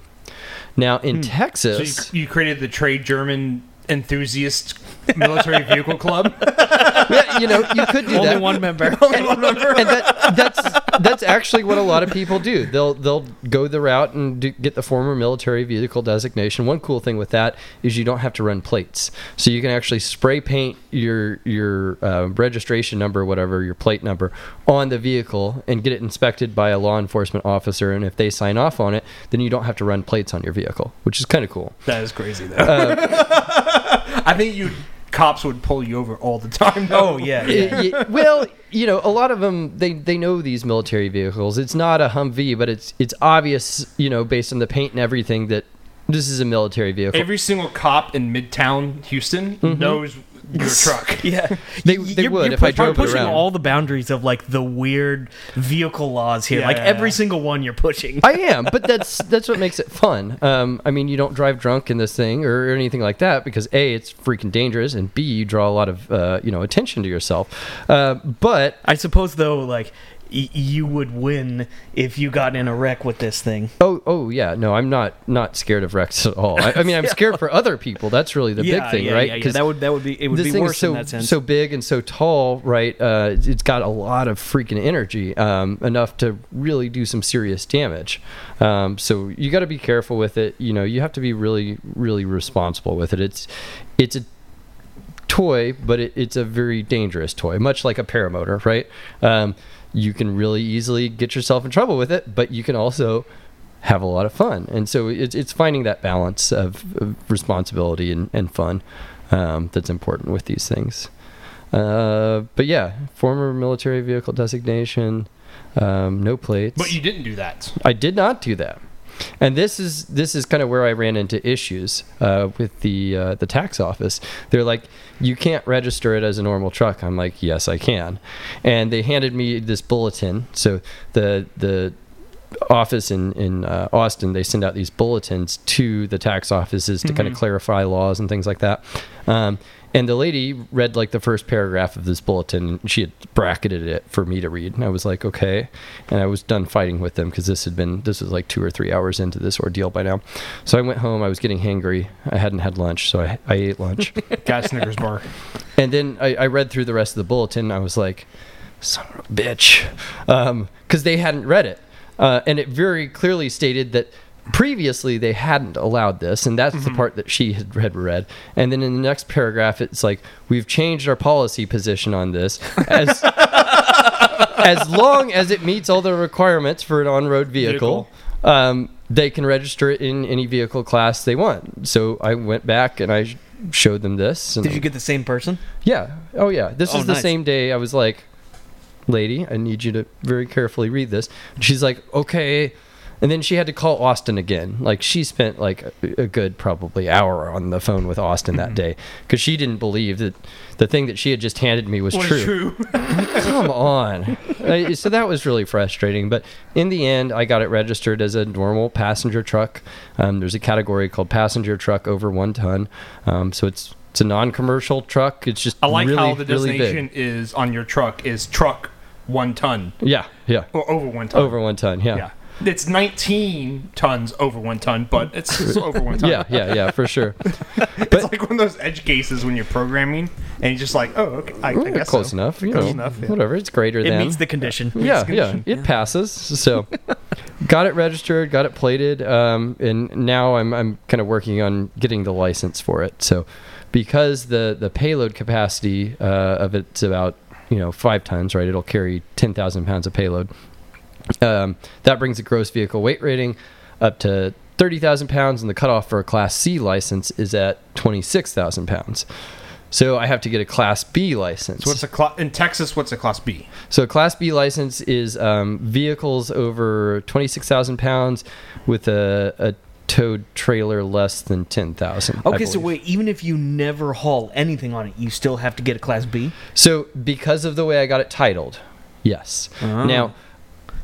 Now in hmm. So Texas, you, you created the Trey German Enthusiast Military Vehicle Club. [laughs] yeah, you know, you could do Only that. one member. and, and that, that's that's actually what a lot of people do. They'll they'll go the route and do, get the former military vehicle designation. One cool thing with that is you don't have to run plates, so you can actually spray paint your your uh, registration number, whatever your plate number, on the vehicle and get it inspected by a law enforcement officer. And if they sign off on it, then you don't have to run plates on your vehicle, which is kind of cool. That is crazy, though. Uh, [laughs] I think you cops would pull you over all the time. Though. Oh yeah, Y- [laughs] yeah. well, you know, a lot of them they they know these military vehicles. It's not a Humvee, but it's it's obvious, you know, based on the paint and everything that this is a military vehicle. Every single cop in Midtown Houston Mm-hmm. knows your truck. [laughs] Yeah, They- they you're- would you're if I push- you're drove pushing around. all the boundaries of like the weird vehicle laws here. Yeah, like yeah, every yeah. single one you're pushing. I am, but that's that's what makes it fun. Um, I mean, you don't drive drunk in this thing or, anything like that because a it's freaking dangerous, and b you draw a lot of uh, you know attention to yourself. Uh, but I suppose though, like y- you would win if you got in a wreck with this thing. oh oh yeah, no, I'm not not scared of wrecks at all. I, I mean, I'm [laughs] scared for other people. That's really the yeah, big thing, yeah, right? Yeah, yeah. That would that would be it would this be thing worse is so in that sense. so big and so tall, right? Uh, it's got a lot of freaking energy, um, enough to really do some serious damage. Um, so you got to be careful with it. You know, you have to be really, really responsible with it. It's it's a toy, but it, it's a very dangerous toy, much like a paramotor, right? Um, you can really easily get yourself in trouble with it, but you can also have a lot of fun. And so it's, it's finding that balance of, of responsibility and, and fun um, that's important with these things. Uh, but yeah, former military vehicle designation, um, no plates. But you didn't do that. I did not do that. And this is this is kind of where I ran into issues uh, with the uh, the tax office. They're like, you can't register it as a normal truck. I'm like, yes, I can. And they handed me this bulletin. So the the office in in uh, Austin, they send out these bulletins to the tax offices to kind of clarify laws and things like that. Um, and the lady read like the first paragraph of this bulletin, and she had bracketed it for me to read. And I was like, okay. And I was done fighting with them because this had been this was like two or three hours into this ordeal by now. So I went home. I was getting hangry. I hadn't had lunch, so I, I ate lunch. [laughs] Got Snickers bar. And then I, I read through the rest of the bulletin. And I was like, son of a bitch. Because they hadn't read it. Uh, and it very clearly stated that previously they hadn't allowed this. And that's the part that she had, had read. And then in the next paragraph, it's like, we've changed our policy position on this. As, [laughs] as long as it meets all the requirements for an on road vehicle. Um, they can register it in any vehicle class they want. So I went back and I showed them this. And Did you get the same person? yeah. Oh, yeah. This Oh, is the nice. same day I was like, lady, I need you to very carefully read this. And she's like, okay. and then she had to call Austin again. Like she spent like a, a good probably hour on the phone with Austin that day because she didn't believe that the thing that she had just handed me was What is true. [laughs] Come on. So that was really frustrating. But in the end, I got it registered as a normal passenger truck. Um, there's a category called passenger truck over one ton. Um, so it's it's a non-commercial truck. It's just I like really, how the really designation is on your truck is truck one ton Yeah, yeah, or over one ton. over one ton. Yeah. Yeah. It's 19 tons over one ton, but it's still [laughs] over one ton. Yeah, yeah, yeah, for sure. [laughs] It's like one of those edge cases when you're programming, and you're just like, oh, okay, I, I guess close so. enough. You Close know, enough, yeah. whatever. It's greater It than. It meets the condition. yeah, yeah, condition. it passes. So, [laughs] got it registered, got it plated, um, and now I'm I'm kind of working on getting the license for it. So, because the the payload capacity uh, of it's about you know five tons, right? It'll carry ten thousand pounds of payload. Um, that brings the gross vehicle weight rating up to thirty thousand pounds, and the cutoff for a Class C license is at twenty six thousand pounds. So I have to get a Class B license. So what's a cla- in Texas? What's a class B? So a Class B license is um, vehicles over 26,000 pounds with a, a towed trailer less than 10,000. I Okay, so wait, even if you never haul anything on it, you still have to get a Class B? So because of the way I got it titled, yes. Oh. Now,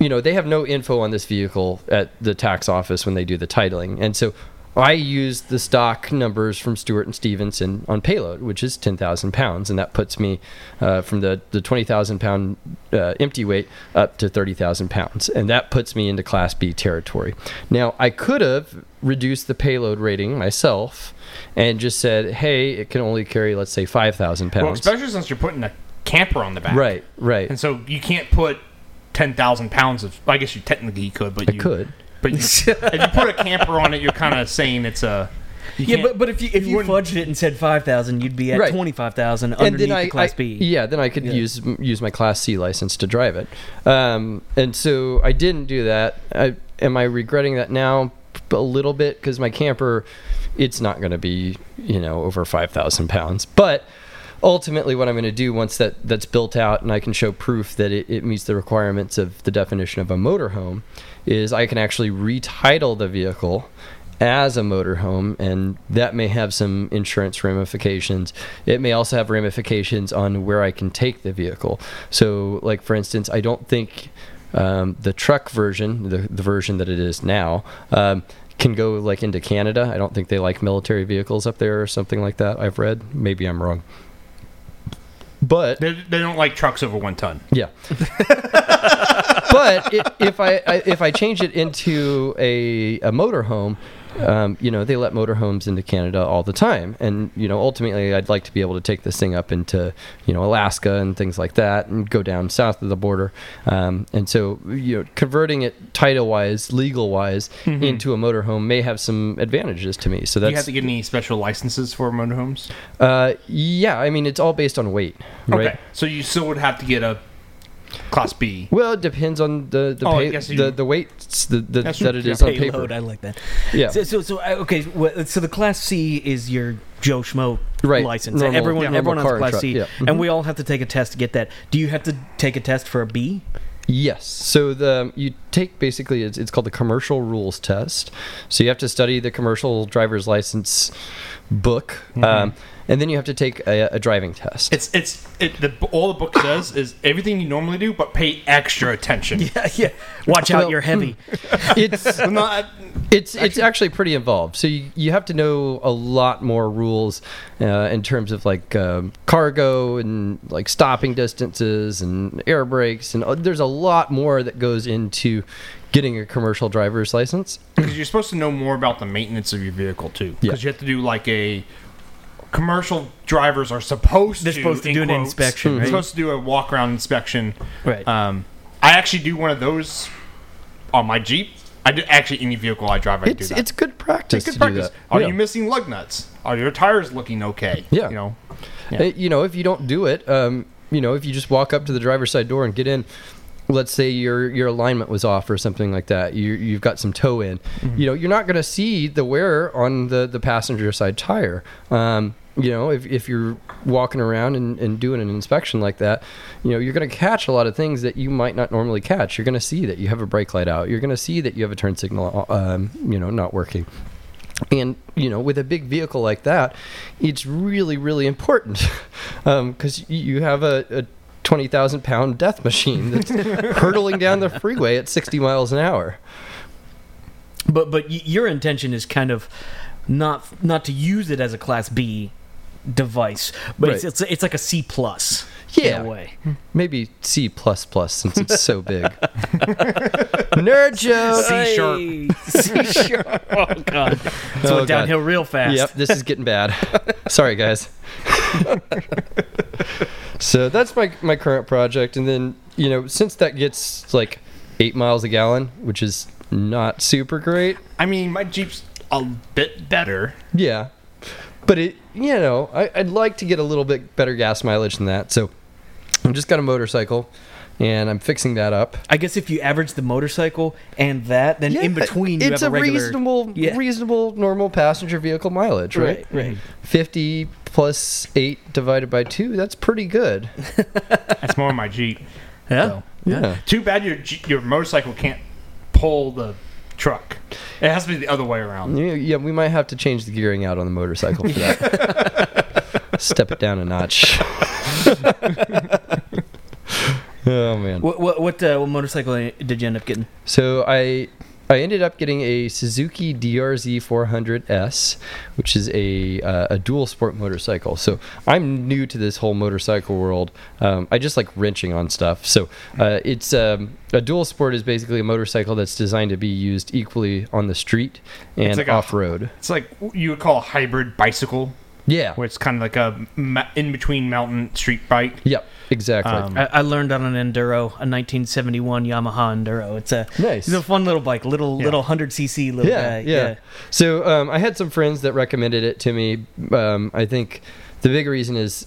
you know, they have no info on this vehicle at the tax office when they do the titling. And so I used the stock numbers from Stewart and Stevenson on payload, which is 10,000 pounds. And that puts me uh, from the, the 20,000 pound uh, empty weight up to 30,000 pounds. And that puts me into Class B territory. Now, I could have reduced the payload rating myself and just said, hey, it can only carry, let's say, 5,000 pounds. Well, especially since you're putting a camper on the back, Right, right. And so you can't put 10,000 pounds of. I guess you technically could, but I you could. But you, [laughs] if you put a camper on it, you're kind of saying it's a. you Yeah, but, but if you if you you, fudged it and said five thousand, you'd be at Right. twenty five thousand underneath then I, the Class I- B. yeah, then I could Yeah. use use my Class C license to drive it. Um, and so I didn't do that. I, am I regretting that now? A little bit because my camper, it's not going to be you know over five thousand pounds, but. Ultimately, what I'm going to do once that that's built out and I can show proof that it, it meets the requirements of the definition of a motorhome, is I can actually retitle the vehicle as a motorhome, and that may have some insurance ramifications. It may also have ramifications on where I can take the vehicle. So, like for instance, I don't think um, the truck version, the, the version that it is now, um, can go like into Canada. I don't think they like military vehicles up there or something like that. I've read. Maybe I'm wrong. But they, they don't like trucks over one ton. yeah. [laughs] but i if I, I if I change it into a a motorhome, um, you know, they let motorhomes into Canada all the time, and you know, ultimately, I'd like to be able to take this thing up into you know Alaska and things like that, and go down south of the border. Um, and so, you know, converting it title wise, legal wise, into a motorhome may have some advantages to me. So Do you have to get any special licenses for motorhomes? uh, yeah. I mean, it's all based on weight, right? Okay, so you still would have to get a class B. Well, it depends on the the Oh, pay, the, the weights the, the, that it is Yeah, on paper. Payload, I like that. Yeah. So, so, so okay. So the Class C is your Joe Schmo Right, license. normal- everyone, yeah, everyone has Class truck, C, yeah. and Mhm. we all have to take a test to get that. Do you have to take a test for a B? Yes. So the you take basically it's, it's called the commercial rules test. So you have to study the commercial driver's license book, um, and then you have to take a, a driving test. It's it's it. The, all the book says is everything you normally do, but pay extra attention. [laughs] Yeah, yeah. Watch out, Well, you're heavy. [laughs] it's not- it's it's actually pretty involved. So you, you have to know a lot more rules uh, in terms of like um, cargo and like stopping distances and air brakes and uh, there's a lot more that goes into getting a commercial driver's license. because you're supposed to know more about the maintenance of your vehicle too. Yeah. Because you have to do like a commercial drivers are supposed They're to. supposed to in do an quotes, inspection, They're right? supposed to do a walk around inspection. Right. Um, I actually do one of those on my Jeep. I do actually any vehicle I drive. I It's do that. it's good practice It's to good do practice. that. Are Yeah. you missing lug nuts? Are your tires looking okay? Yeah. You know. Uh, you know, if you don't do it, um, you know, if you just walk up to the driver's side door and get in, let's say your your alignment was off or something like that, you you've got some toe in, Mm-hmm. you know, you're not going to see the wear on the the passenger side tire. Um, you know, if, if you're walking around and, and doing an inspection like that, you know, you're going to catch a lot of things that you might not normally catch. You're going to see that you have a brake light out. You're going to see that you have a turn signal, um, you know, not working. And you know, with a big vehicle like that, it's really, really important [laughs] because you have a, a twenty thousand pound death machine that's [laughs] hurtling down the freeway at sixty miles an hour. But but y- your intention is kind of not not to use it as a Class B device, but it's, Right. it's it's like a C plus. Yeah. in a way. Maybe C plus plus since it's so [laughs] big. Nerd joke. C sharp. [laughs] C sharp. Oh god, so Oh, it God. downhill real fast. Yep, this is getting bad. [laughs] Sorry, guys. so that's my my current project, and then you know since that gets like eight miles a gallon, which is not super great. I mean, my Jeep's a bit better. Yeah, but it you know I, I'd like to get a little bit better gas mileage than that. So I just got a motorcycle, and I'm fixing that up. I guess if you average the motorcycle and that, then in between you it's have a, a, regular. reasonable, Yeah. reasonable, normal passenger vehicle mileage, right? Right, right. 50 plus 8 divided by 2, that's pretty good. [laughs] That's more my Jeep. Yeah. So. Yeah. Too bad your your motorcycle can't pull the truck. It has to be the other way around. Yeah, yeah, we might have to change the gearing out on the motorcycle for that. [laughs] Step it down a notch. [laughs] oh man. What what what, uh, what motorcycle did you end up getting? So I I ended up getting a Suzuki DRZ 400S, which is a uh, a dual sport motorcycle. So I'm new to this whole motorcycle world. Um, I just like wrenching on stuff. So uh, it's um, a dual sport is basically a motorcycle that's designed to be used equally on the street and like off road. It's like you would call a hybrid bicycle, Yeah. where it's kind of like a in between mountain street bike. Yep. Exactly. Um, I, I learned on an enduro, a 1971 Yamaha enduro. It's a Nice. It's a fun little bike, little Yeah. little 100 cc little yeah, guy. yeah, So um, I had some friends that recommended it to me. Um, I think the big reason is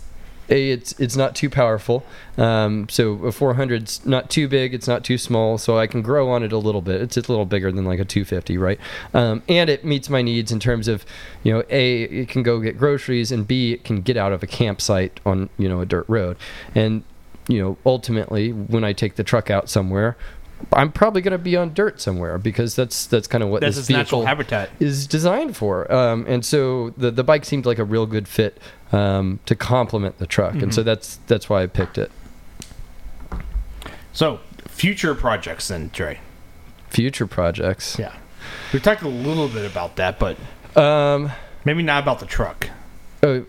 a it's it's not too powerful. Um, so a 400's not too big, it's not too small, so I can grow on it a little bit. It's a little bigger than like a 250, right? Um, and it meets my needs in terms of you know a it can go get groceries and b it can get out of a campsite on you know a dirt road and you know ultimately when I take the truck out somewhere. I'm probably going to be on dirt somewhere because that's that's kind of what That's this vehicle habitat. is designed for. Um, and so the the bike seemed like a real good fit um, to complement the truck, and so that's that's why I picked it. So, future projects then, Trey. Future projects. Yeah. We talked a little bit about that, but Um, maybe not about the truck. oh,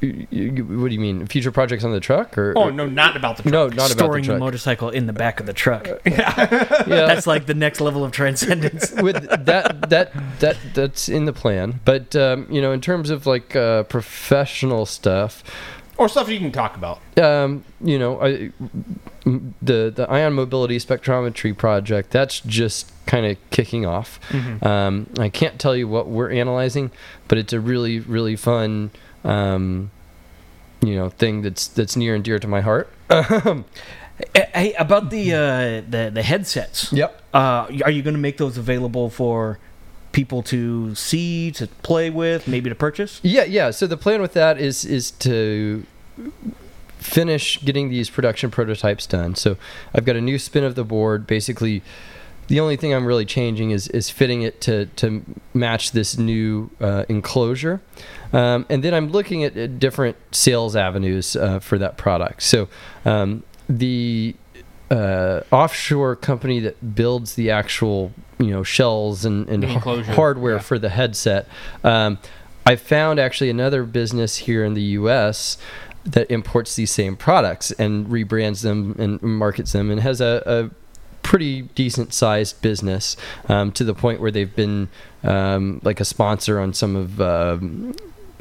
you, you, what do you mean? Future projects on the truck, or Oh, no, not about the truck. no, not Storing about the the motorcycle in the back of the truck. [laughs] yeah, [laughs] That's like the next level of transcendence. [laughs] with that that that that's in the plan. But um, you know, in terms of like uh, professional stuff, Or stuff you can talk about. um, you know, I, m- the the ion mobility spectrometry project that's just kind of kicking off. Um, I can't tell you what we're analyzing, but it's a really really fun, um, you know, thing that's that's near and dear to my heart. [laughs] hey, about the uh, the the headsets. yep. Uh, are you going to make those available for people to see, to play with, maybe to purchase? Yeah, yeah. So the plan with that is is to finish getting these production prototypes done. So I've got a new spin of the board. Basically, the only thing I'm really changing is is fitting it to to match this new uh, enclosure, um, and then I'm looking at, at different sales avenues uh, for that product. So um, the uh, offshore company that builds the actual you know shells and, and The har- enclosure, hardware yeah. for the headset. Um, I found actually another business here in the U.S. that imports these same products and rebrands them and markets them and has a, a pretty decent sized business um, to the point where they've been um, like a sponsor on some of um,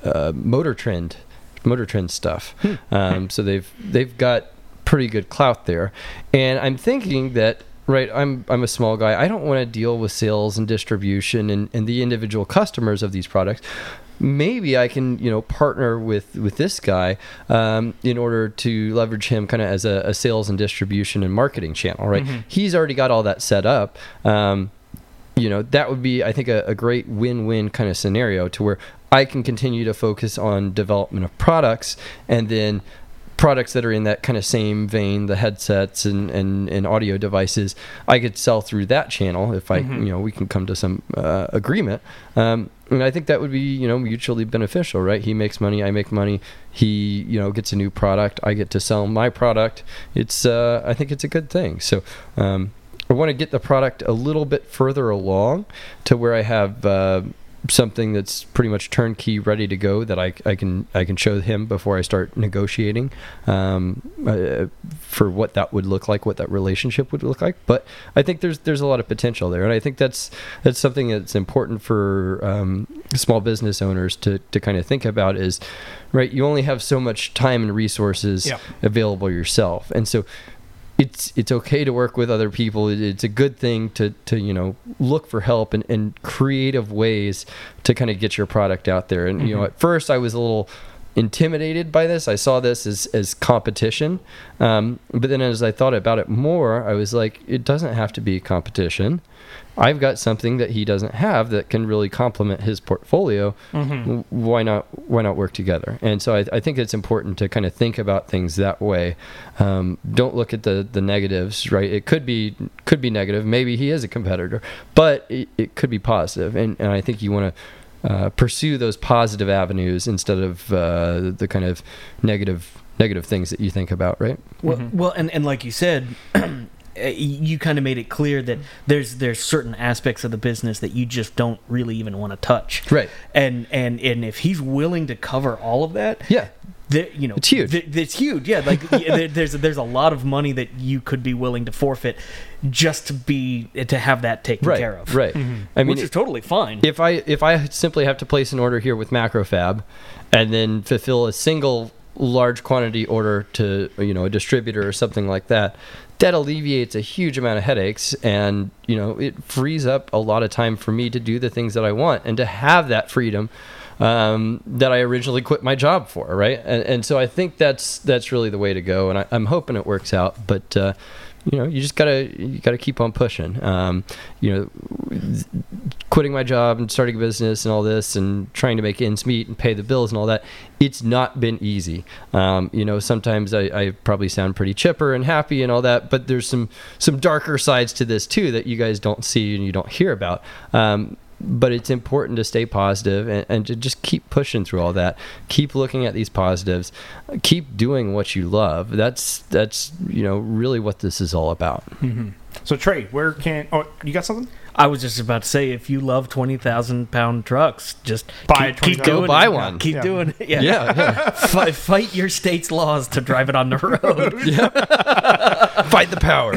uh, Motor Trend, Motor Trend stuff. Um, so they've they've got pretty good clout there, and I'm thinking that right i'm i'm a small guy. I don't want to deal with sales and distribution and, and the individual customers of these products. Maybe i can you know partner with with this guy um, in order to leverage him kind of as a, a sales and distribution and marketing channel right? He's already got all that set up. Um, you know that would be i think a, a great win-win kind of scenario to where I can continue to focus on development of products and then products that are in that kind of same vein, the headsets and, and, and audio devices, I could sell through that channel if I, Mhm. you know, we can come to some uh, agreement. Um, and I think that would be, you know, mutually beneficial, right? He makes money, I make money. He, you know, gets a new product, I get to sell my product. It's, uh, I think it's a good thing. So, um, I want to get the product a little bit further along to where I have uh, something that's pretty much turnkey, ready to go that I, I can I can show him before I start negotiating um, uh, for what that would look like, what that relationship would look like. But I think there's there's a lot of potential there, and I think that's that's something that's important for um, small business owners to to kind of think about is right. You only have so much time and resources Yeah. available yourself, and so it's it's okay to work with other people. It's a good thing to to you know look for help and, and creative ways to kind of get your product out there. And you know, Mhm. at first I was a little intimidated by this. I saw this as as competition, um, but then as I thought about it more, I was like, it doesn't have to be competition. I've got something that he doesn't have that can really complement his portfolio. Mhm. why not why not work together? And so I, I think it's important to kind of think about things that way. Um, don't look at the the negatives right? It could be could be negative. Maybe he is a competitor but it, it could be positive. And, and I think you want to uh, pursue those positive avenues instead of uh, the kind of negative negative things that you think about right? Well, Mhm. well, and, and like you said, [clears throat] you kind of made it clear that there's there's certain aspects of the business that you just don't really even want to touch. right And and and if he's willing to cover all of that, yeah there, you know, It's huge. th- it's huge. Yeah, like there, there's there's a lot of money that you could be willing to forfeit just to be to have that taken right care of. right Mhm. I mean which is totally fine. if I if I simply have to place an order here with MacroFab, and then fulfill a single large quantity order to you know a distributor or something like that, that alleviates a huge amount of headaches, and you know it frees up a lot of time for me to do the things that I want and to have that freedom. Um, that I originally quit my job for, right? And, and so I think that's that's really the way to go, and I, I'm hoping it works out. But uh, you know, you just gotta you gotta keep on pushing. Um, you know, quitting my job and starting a business and all this and trying to make ends meet and pay the bills and all that it's not been easy um, you know sometimes I, I probably sound pretty chipper and happy and all that but there's some some darker sides to this too that you guys don't see and you don't hear about um, but it's important to stay positive and, and to just keep pushing through all that keep looking at these positives keep doing what you love that's that's you know really what this is all about Mhm. So Trey, where can? Oh, you got something? I was just about to say, if you love twenty thousand pound trucks, just Buy keep, keep 20,000 doing buy it. one. Keep Yeah. doing it. Yeah. yeah, yeah. [laughs] Fi- fight your state's laws to drive it on the [laughs] road. [laughs] fight the power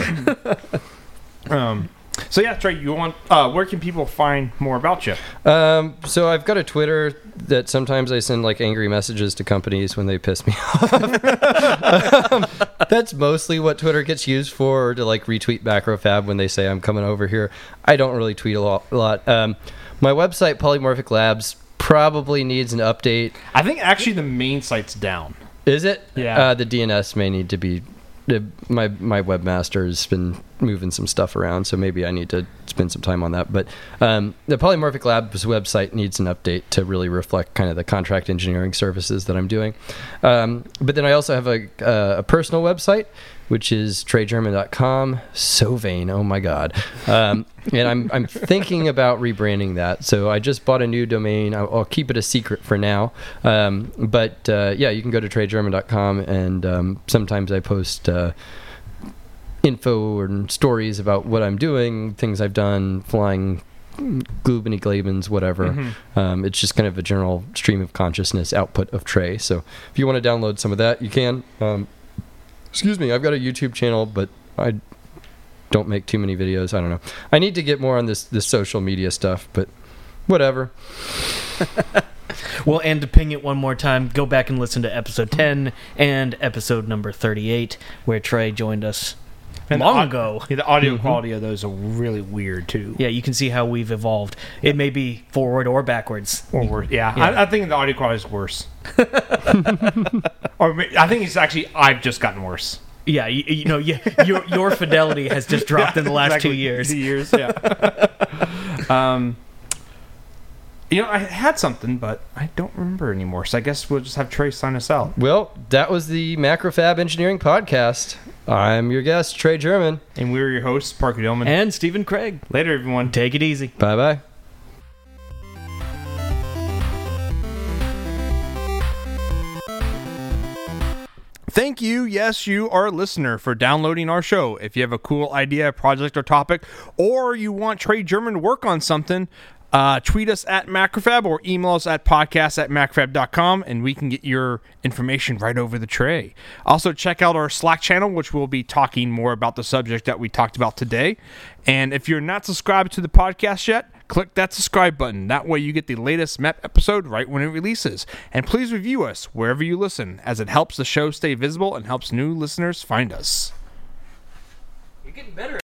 Um, so yeah, Trey, you want? Uh, where can people find more about you? Um, so I've got a Twitter that sometimes I send like angry messages to companies when they piss me [laughs] off. um, that's mostly what Twitter gets used for, to like retweet MacroFab when they say I'm coming over here. I don't really tweet a lot. A lot. Um, my website Polymorphic Labs probably needs an update. I think actually the main site's down. Is it? Yeah. Uh, the DNS may need to be. My my webmaster has been moving some stuff around, so maybe I need to spend some time on that. But um, the Polymorphic Labs website needs an update to really reflect kind of the contract engineering services that I'm doing. Um, but then I also have a, uh, a personal website, which is treygerman.com. So vain, oh my god! Um, and I'm I'm thinking about rebranding that. So I just bought a new domain. I'll, I'll keep it a secret for now. Um, but uh, yeah, you can go to treygerman.com, and um, sometimes I post. Uh, info and stories about what I'm doing, things I've done, flying Glubany Glabens, whatever. Mhm. Um, it's just kind of a general stream of consciousness output of Trey. So if you want to download some of that, you can. Um, excuse me, I've got a YouTube channel, but I don't make too many videos. I don't know. I need to get more on this this social media stuff, but whatever. [laughs] Well, and to ping it one more time, go back and listen to episode 10 and episode number 38, where Trey joined us And long the ago. Yeah, the audio Mhm. quality of those are really weird too. Yeah, you can see how we've evolved. It may be forward or backwards. Or worse. Yeah, Yeah. I, I think the audio quality is worse. [laughs] or I think it's actually I've just gotten worse. Yeah, you, you know, you, your your fidelity has just dropped [laughs] in the last two years. Two years, yeah. [laughs] um, You know, I had something, but I don't remember anymore. So I guess we'll just have Trey sign us out. Well, that was the MacroFab Engineering Podcast. I'm your guest, Trey German. And we're your hosts, Parker Dillmann. And Stephen Kraig. Later, everyone. Take it easy. Bye bye. Thank you, yes, you, are a listener, for downloading our show. If you have a cool idea, project, or topic, or you want Trey German to work on something, uh, tweet us at MacroFab or email us at podcast at macrofab.com and we can get your information right over the tray. Also, check out our Slack channel, which we'll be talking more about the subject that we talked about today. And if you're not subscribed to the podcast yet, click that subscribe button. That way, you get the latest MEP episode right when it releases. And please review us wherever you listen, as it helps the show stay visible and helps new listeners find us. You're getting better